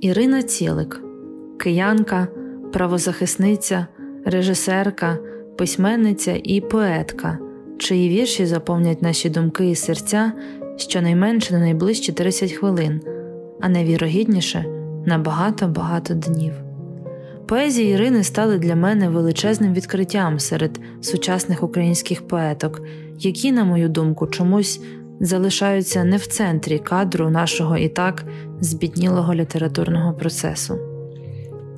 Ірина Цілик, киянка, правозахисниця, режисерка, письменниця і поетка, чиї вірші заповнять наші думки і серця щонайменше на найближчі 30 хвилин, а найвірогідніше на багато-багато днів. Поезії Ірини стали для мене величезним відкриттям серед сучасних українських поеток, які, на мою думку, чомусь залишаються не в центрі кадру нашого і так збіднілого літературного процесу.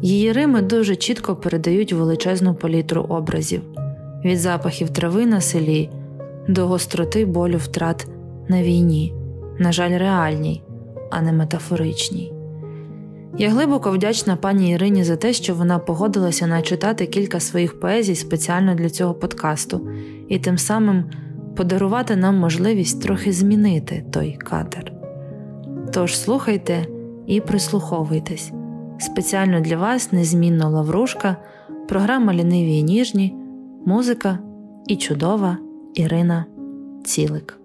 Її Рими дуже чітко передають величезну палітру образів від запахів трави на селі до гостроти болю втрат на війні, на жаль, реальній, а не метафоричній. Я глибоко вдячна пані Ірині за те, що вона погодилася начитати кілька своїх поезій спеціально для цього подкасту і тим самим подарувати нам можливість трохи змінити той кадр. Тож слухайте і прислуховуйтесь. Спеціально для вас незмінно Лаврушка, програма Ліниві і ніжні, музика і чудова Ірина Цілик.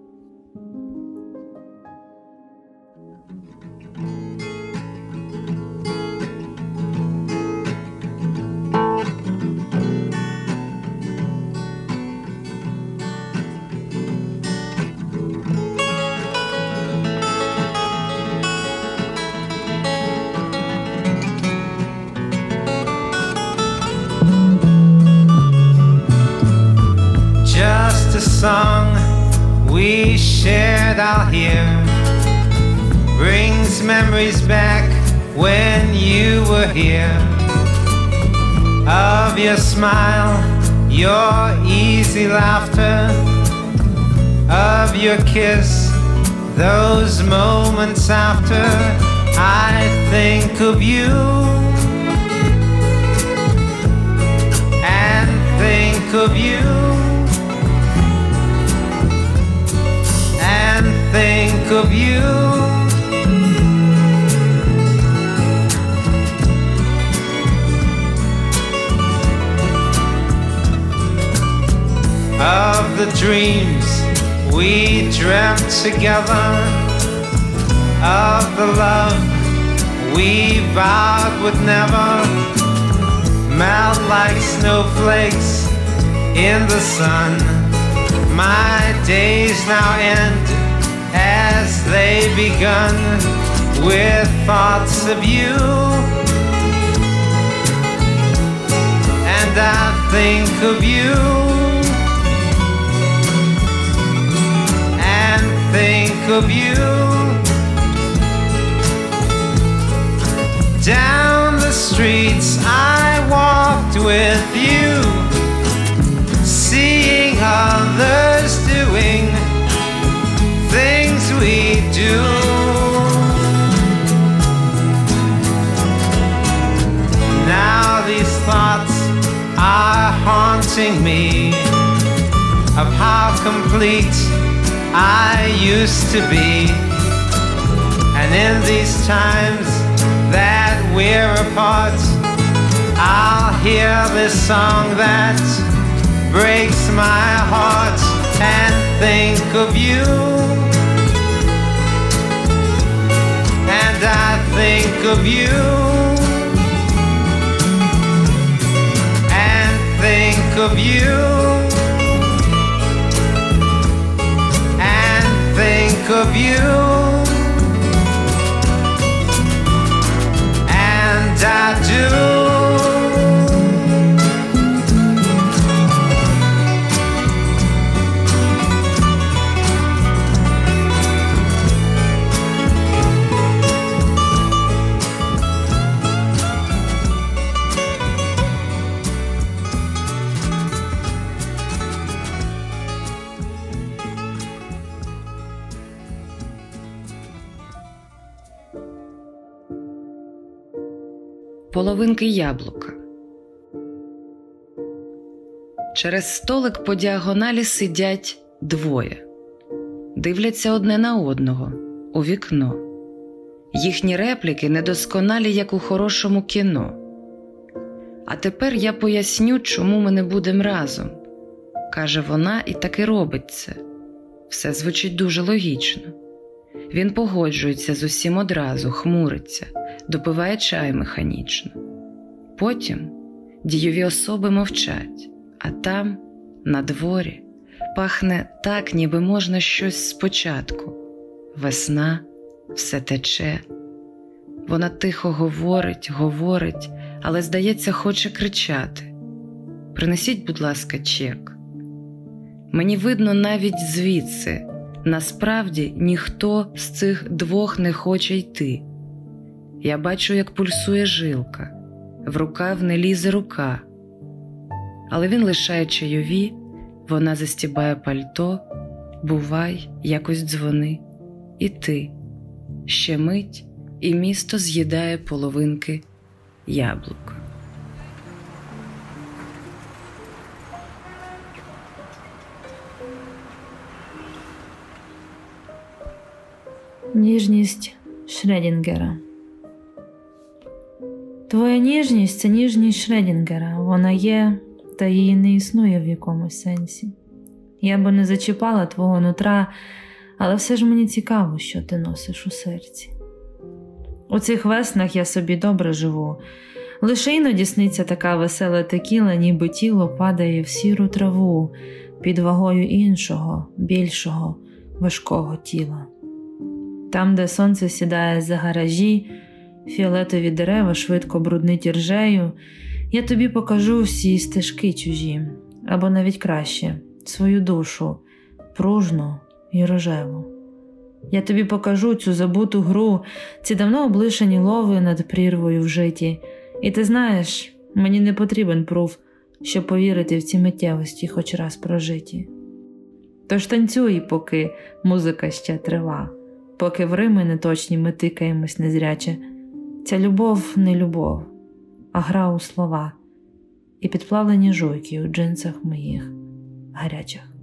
Moments after I think of you and think of you. And think of you. Of the dreams we dreamt together, of the love we vowed would never melt like snowflakes in the sun. My days now end as they begun with thoughts of you. And I think of you. And think of you. Down the streets I walked with you, seeing others doing things we do. Now these thoughts are haunting me of how complete I used to be. And in these times that we're apart, I'll hear this song that breaks my heart and think of you. And I think of you. And think of you. And think of you. I do. Половинки яблука. Через столик по діагоналі сидять двоє, дивляться одне на одного у вікно. Їхні репліки недосконалі, як у хорошому кіно. А тепер я поясню, чому ми не будемо разом, каже вона, і таки робить це. Все звучить дуже логічно. Він погоджується з усім одразу, хмуриться, допиває чай механічно. Потім дійові особи мовчать, а там, на дворі, пахне так, ніби можна щось спочатку. Весна все тече. Вона тихо говорить, говорить, але, здається, хоче кричати. Принесіть, будь ласка, чек. Мені видно навіть звідси. Насправді ніхто з цих двох не хоче йти. Я бачу, як пульсує жилка, в рукав не лізе рука, але він лишає чайові, вона застібає пальто, бувай, якось дзвони, і ти ще мить, і місто з'їдає половинки яблука. Ніжність Шредінгера. Твоя ніжність це ніжність Шредінгера. Вона є, та її не існує в якомусь сенсі. Я би не зачіпала твого нутра, але все ж мені цікаво, що ти носиш у серці. У цих веснах я собі добре живу. Лише іноді сниться така весела текіла, ніби тіло падає в сіру траву під вагою іншого, більшого, важкого тіла. Там, де сонце сідає за гаражі, фіолетові дерева швидко бруднить іржею, я тобі покажу всі стежки чужі, або навіть краще, свою душу, пружну і рожеву. Я тобі покажу цю забуту гру, ці давно облишені лови над прірвою в житті, і ти знаєш, мені не потрібен пруф, щоб повірити в ці миттєвості хоч раз прожиті. Тож танцюй, поки музика ще трива поки в Рими неточні ми тикаємось незряче. Ця любов не любов, а гра у слова і підплавлені жуйки у джинсах моїх гарячих.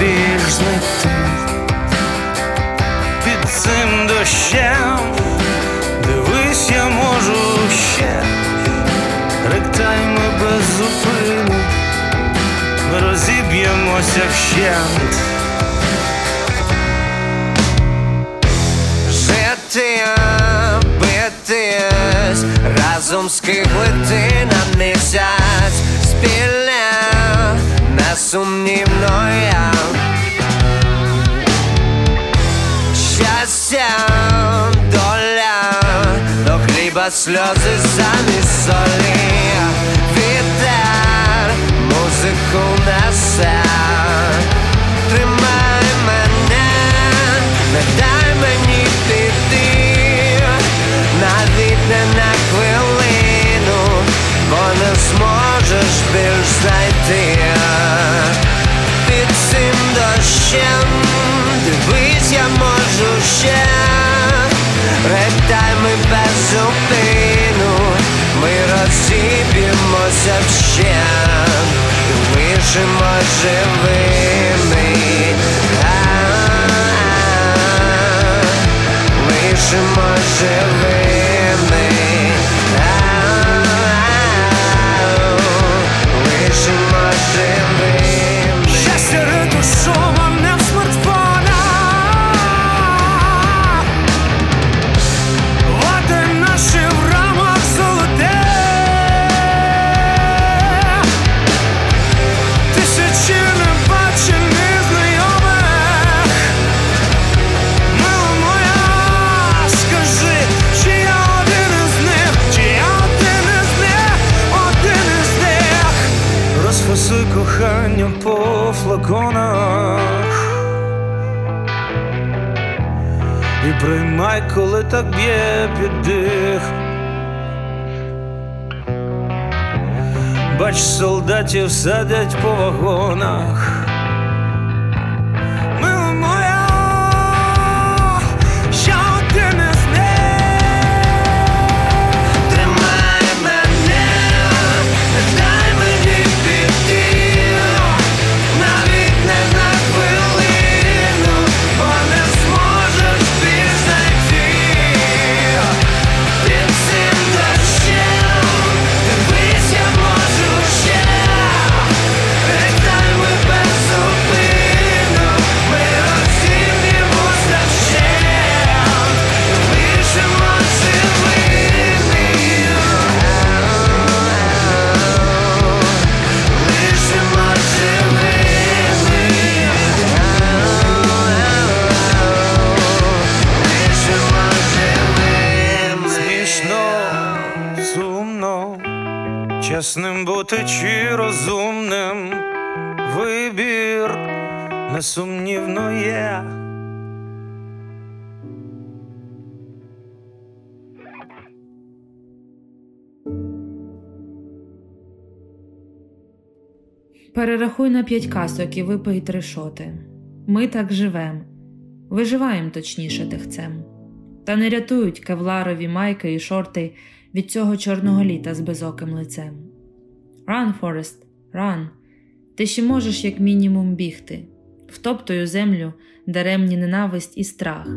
Більш знайти під цим дощем. Дивись, я можу ще ректайми без зупину, ми розіб'ємося вщент. Жити, битись, разом скиглити на місяць спільне, несумнівно я. Щастя, доля, до хліба сльози самі солі, вітер, музику несе, to myself кохання по флаконах. І приймай, коли так б'є піддих. Бач, солдатів садять по вагонах. Чесним бути чи розумним. Вибір несумнівно є. Перерахуй на п'ять касок і випий три шоти. Ми так живем, виживаєм точніше тихцем. Та не рятують кевларові майки і шорти від цього чорного літа з безоким лицем. Run, Форест, run. Ти ще можеш як мінімум бігти, втоптую землю, даремні ненависть і страх,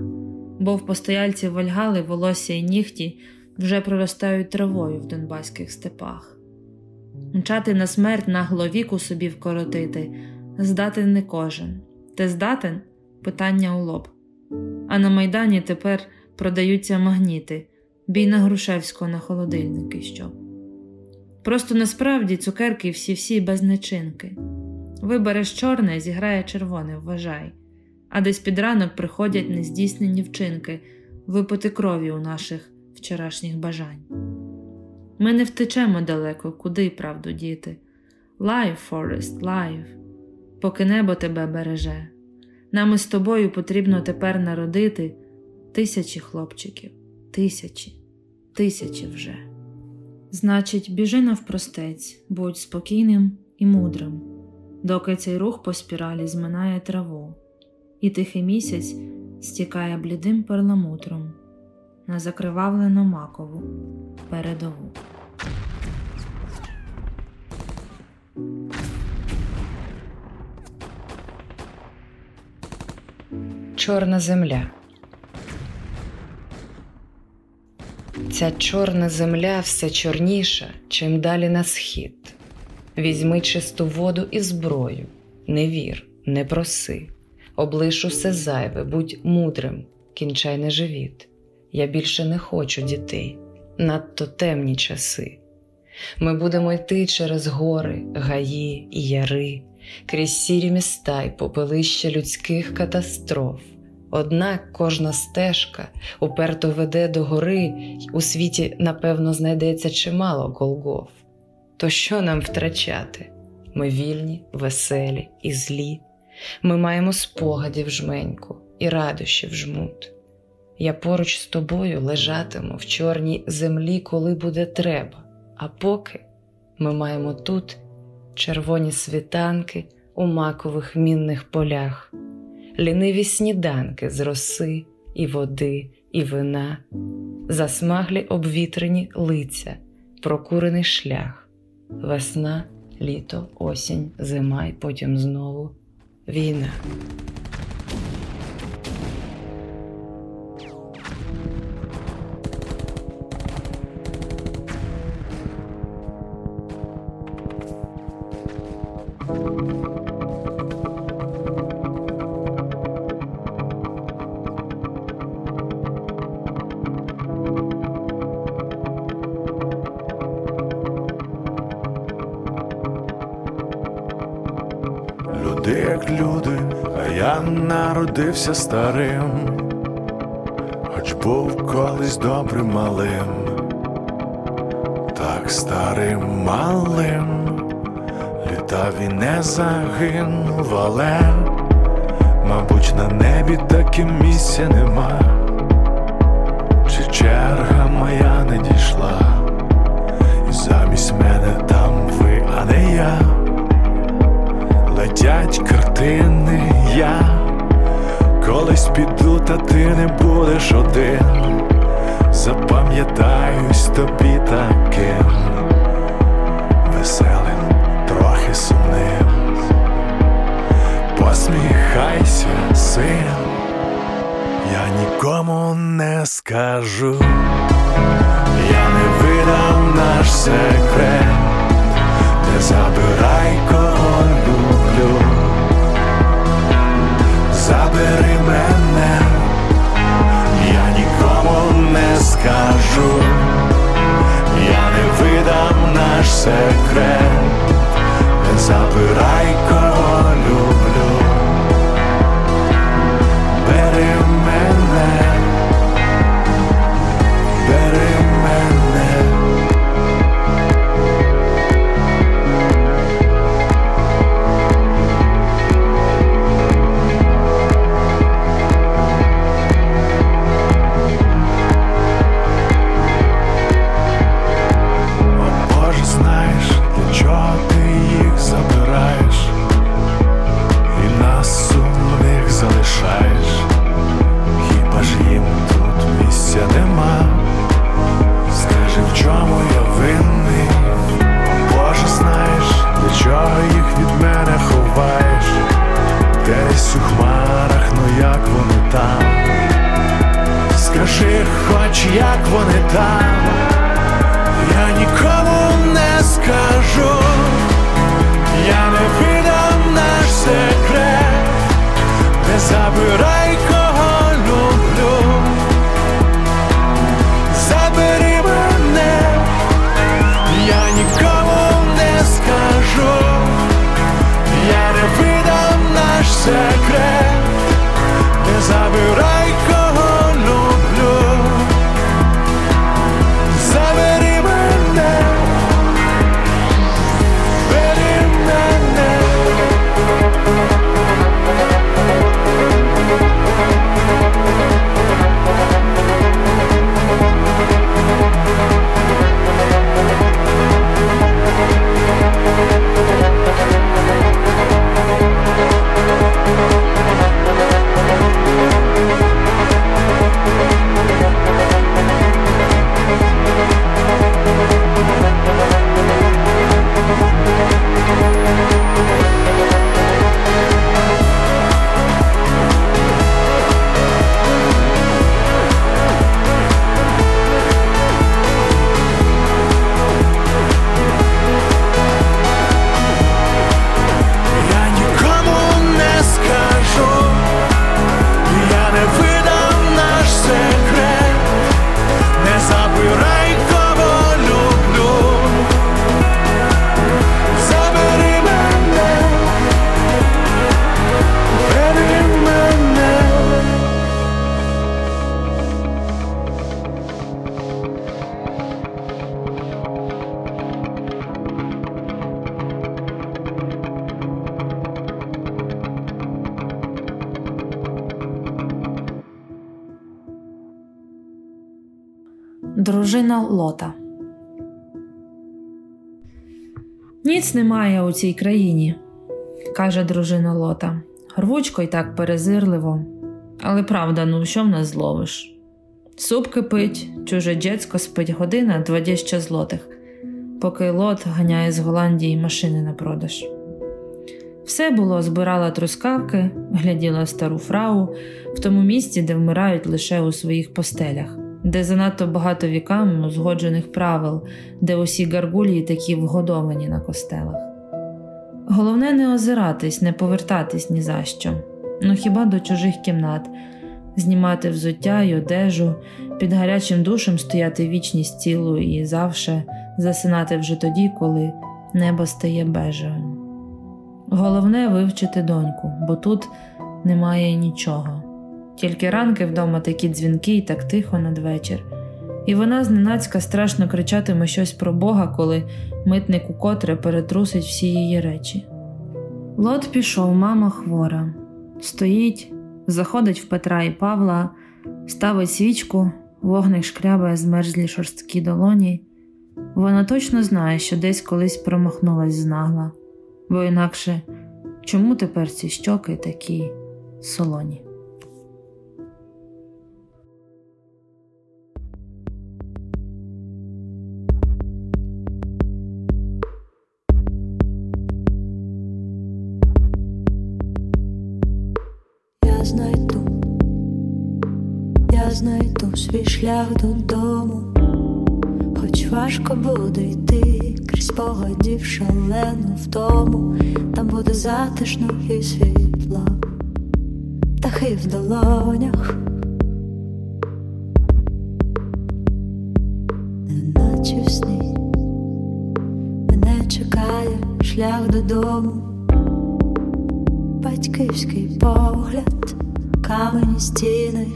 бо в постояльців Вальгали волосся і нігті вже проростають травою в донбаських степах. Мчати на смерть нагло віку собі вкоротити, здатен не кожен. Ти здатен? Питання у лоб. А на Майдані тепер продаються магніти, бій на Грушевського на холодильники що. Просто насправді цукерки всі-всі без начинки. Вибереш чорне, зіграє червоне, вважай, а десь під ранок приходять нездійснені вчинки, випити крові у наших вчорашніх бажань. Ми не втечемо далеко, куди правду діти. Live, Forrest, live, поки небо тебе береже. Нам із тобою потрібно тепер народити тисячі хлопчиків, тисячі, тисячі вже. Значить, біжи навпростець, будь спокійним і мудрим, доки цей рух по спіралі зминає траву, і тихий місяць стікає блідим перламутром на закривавлену макову передову. Чорна земля. Ця чорна земля все чорніша, чим далі на схід. Візьми чисту воду і зброю, не вір, не проси, облиш усе зайве, будь мудрим, кінчай не живіт. Я більше не хочу дітей, надто темні часи. Ми будемо йти через гори, гаї і яри, крізь сірі міста й попелища людських катастроф. Однак кожна стежка уперто веде до гори, у світі, напевно, знайдеться чимало голгоф. То що нам втрачати? Ми вільні, веселі і злі. Ми маємо спогадів жменьку і радощів жмут. Я поруч з тобою лежатиму в чорній землі, коли буде треба. А поки ми маємо тут червоні світанки у макових мінних полях, ліниві сніданки з роси і води, і вина, засмаглі обвітрені лиця, прокурений шлях, весна, літо, осінь, зима, і потім знову війна. Народився старим, хоч був колись добрим малим, так старим малим, та він не загинув, але, мабуть, на небі таким місця нема, чи черга моя не дійшла, і замість мене там ви, а не я, летять картини, я колись піду, та ти не будеш один. Запам'ятаюсь тобі таким веселим, трохи сумним. Посміхайся, син, я нікому не скажу, я не видам наш секрет, не забирай кого забери мене, я нікому не скажу, я не видам наш секрет, не забирай кого люблю, немає у цій країні, каже дружина Лота. Рвучко й так перезирливо. Але правда, ну що в нас зловиш? Суп кипить, чуже дєцько спить година 20 злотих, поки лот ганяє з Голландії машини на продаж. Все було, збирала трускавки, гляділа стару фрау в тому місці, де вмирають лише у своїх постелях, де занадто багато вікам узгоджених правил, де усі гаргулії такі вгодовані на костелах. Головне не озиратись, не повертатись ні за що, ну хіба до чужих кімнат, знімати взуття й одежу, під гарячим душем стояти вічність цілу і завше засинати вже тоді, коли небо стає бежевим. Головне вивчити доньку, бо тут немає нічого. Тільки ранки вдома такі дзвінки і так тихо надвечір. і вона зненацька страшно кричатиме щось про Бога, коли митник укотре перетрусить всі її речі. Лот пішов, мама хвора, стоїть, заходить в Петра і Павла, ставить свічку, вогник шкрябає змерзлі шорсткі долоні. Вона точно знає, що десь колись промахнулась знагла, бо інакше чому тепер ці щоки такі солоні? Шлях додому, хоч важко буде йти крізь погодів шалену втому, там буде затишно і світло, птахи в долонях, неначе в мене чекає шлях додому. Батьківський погляд, камені стіни,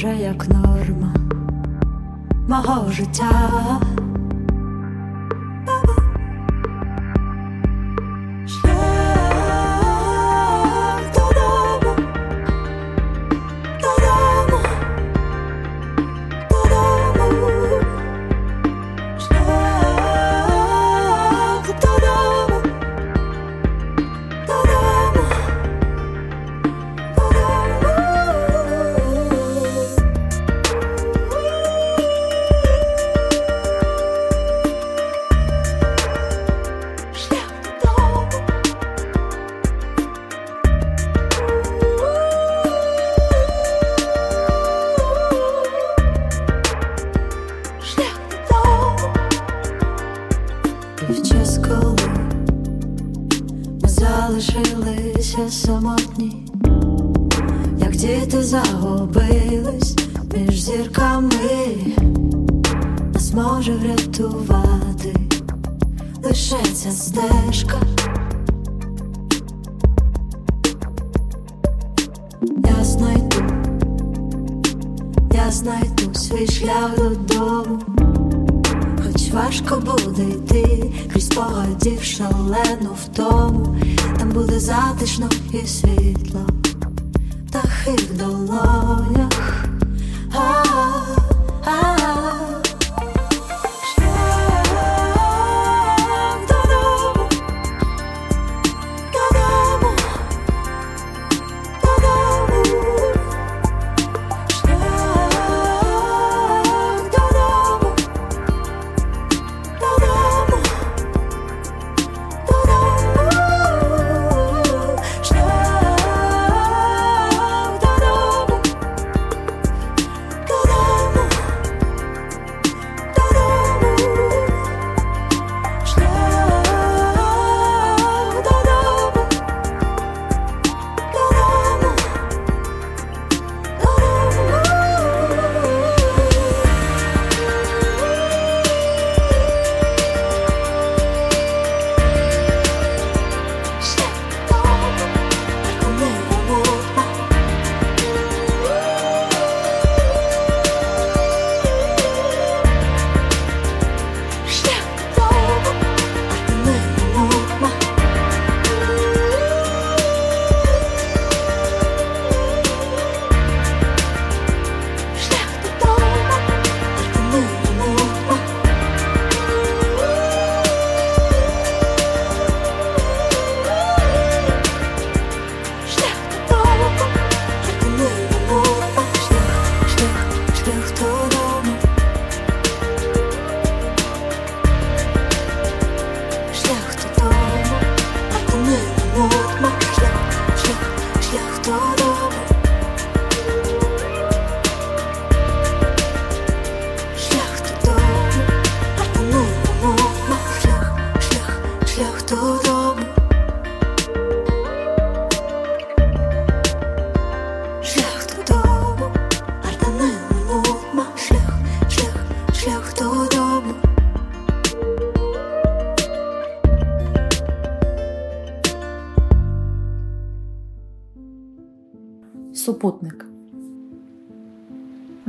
вже як норма мого життя. Врятувати лише стежка. Я знайду, я знайду свій шлях додому. Хоч важко буде йти крізь погодів шалену втому, там буде затишно і світло, птахи в долонях. А-а-а. Шлях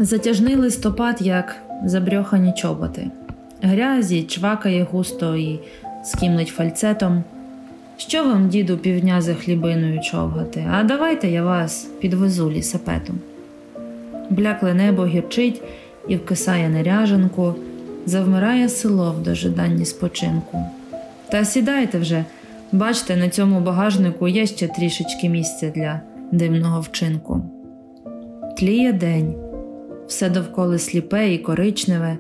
Затяжний листопад, як забрьохані чоботи. Грязі чвакає густо і скімлить фальцетом. Що вам, діду, півдня за хлібиною човгати? А давайте я вас підвезу лісапетом. Блякле небо гірчить і вкисає неряжанку, завмирає село в дожиданні спочинку. Та сідайте вже, бачте, на цьому багажнику є ще трішечки місця для дивного вчинку. Тліє день, все довкола сліпе і коричневе,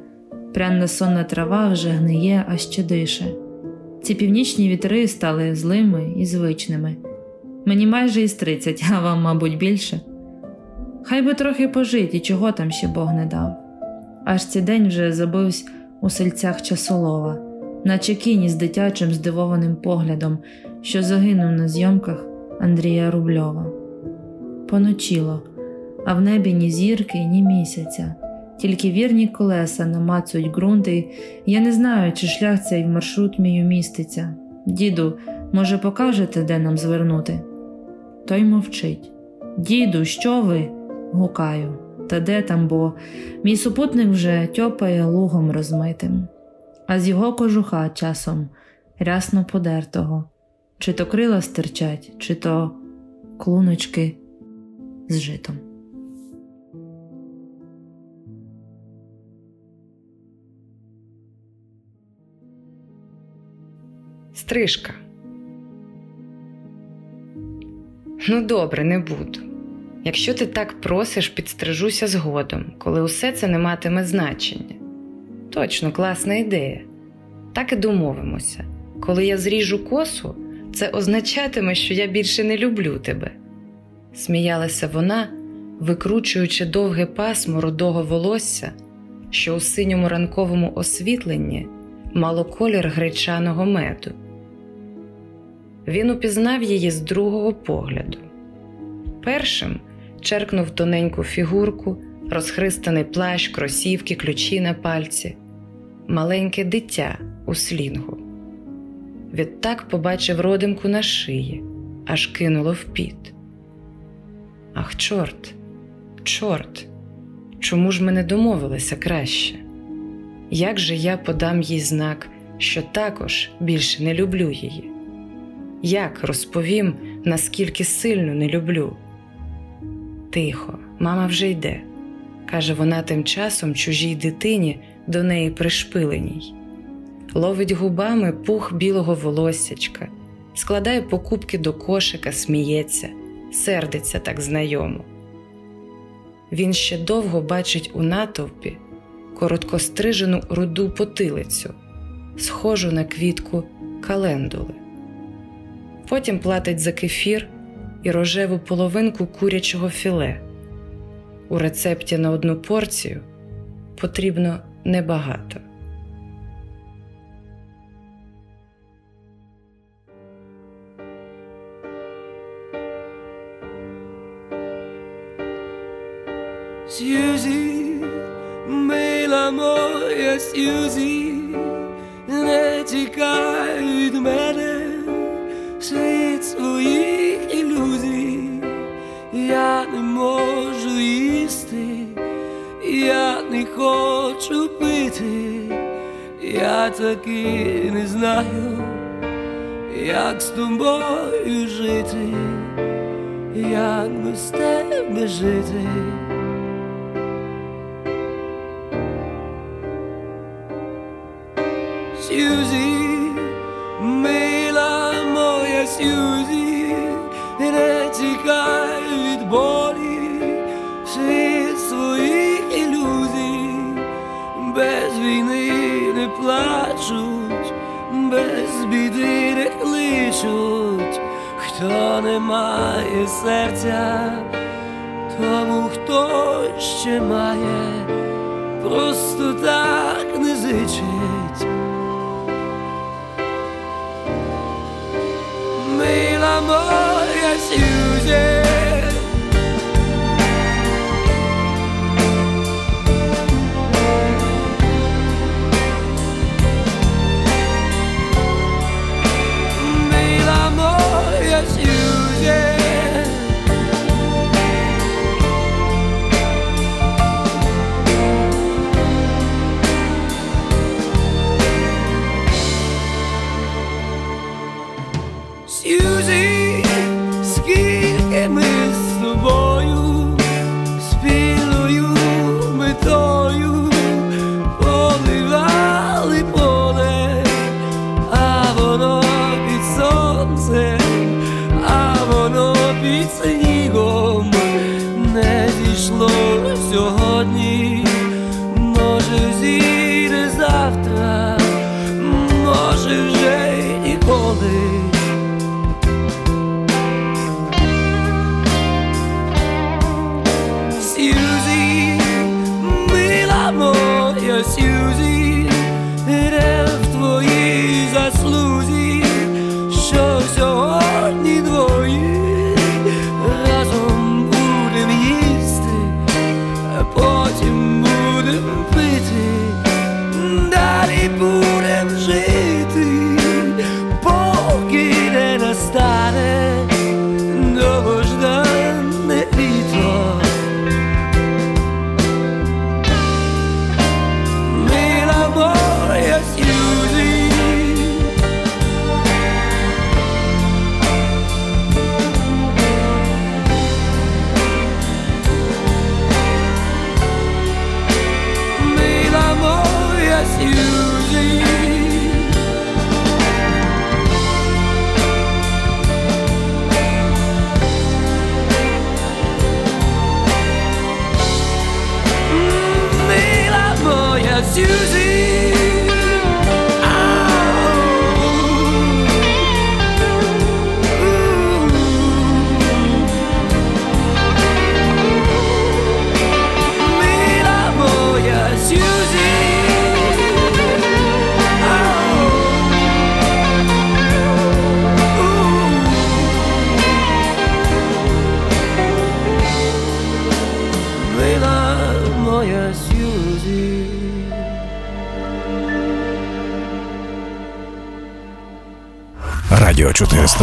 прянна сонна трава вже гниє, а ще дише. Ці північні вітри стали злими і звичними. Мені майже із тридцять, а вам, мабуть, більше. Хай би трохи пожить і чого там ще Бог не дав. Аж цей день вже забився у сельцях часолова, наче кінь із дитячим здивованим поглядом, що загинув на зйомках Андрія Рубльова. Поночіло, а в небі ні зірки, ні місяця, тільки вірні колеса намацують ґрунти, я не знаю, чи шлях цей в маршрут мій уміститься. Діду, може, покажете, де нам звернути? Той мовчить. Діду, що ви? гукаю. Та де там, бо мій супутник вже тьопає лугом розмитим, а з його кожуха часом рясно подертого, чи то крила стирчать, чи то клуночки з житом. Стрижка. Ну, добре, не буду. Якщо ти так просиш, підстрижуся згодом, коли усе це не матиме значення. Точно, класна ідея. Так і домовимося. Коли я зріжу косу, це означатиме, що я більше не люблю тебе. Сміялася вона, викручуючи довге пасмо рудого волосся, що у синьому ранковому освітленні мало колір гречаного меду. Він упізнав її з другого погляду. Першим черкнув тоненьку фігурку, розхристаний плащ, кросівки, ключі на пальці, маленьке дитя у слінгу. Відтак побачив родимку на шиї, аж кинуло в піт. Ах, чорт, чорт, чому ж ми не домовилися краще? Як же я подам їй знак, що також більше не люблю її? Як розповім, наскільки сильно не люблю? Тихо, мама вже йде, каже вона тим часом чужій дитині до неї пришпиленій. Ловить губами пух білого волоссячка, складає покупки до кошика, сміється, сердиться так знайомо. Він ще довго бачить у натовпі короткострижену руду потилицю, схожу на квітку календули. Потім платить за кефір і рожеву половинку курячого філе. У рецепті на одну порцію потрібно небагато. Сьюзі, мила моя Сьюзі, не тікай від мене я не можу їсти, я не хочу пити, я таки не знаю, як з тобою жити, як без тебе жити. Біди не кличуть, хто не має серця, тому хто ще має, просто так не зичить. Мила моя Susie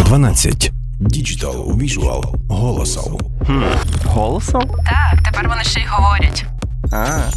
312. Діджитал, Visual голосов. Голосом? Так, тепер вони ще й говорять. А,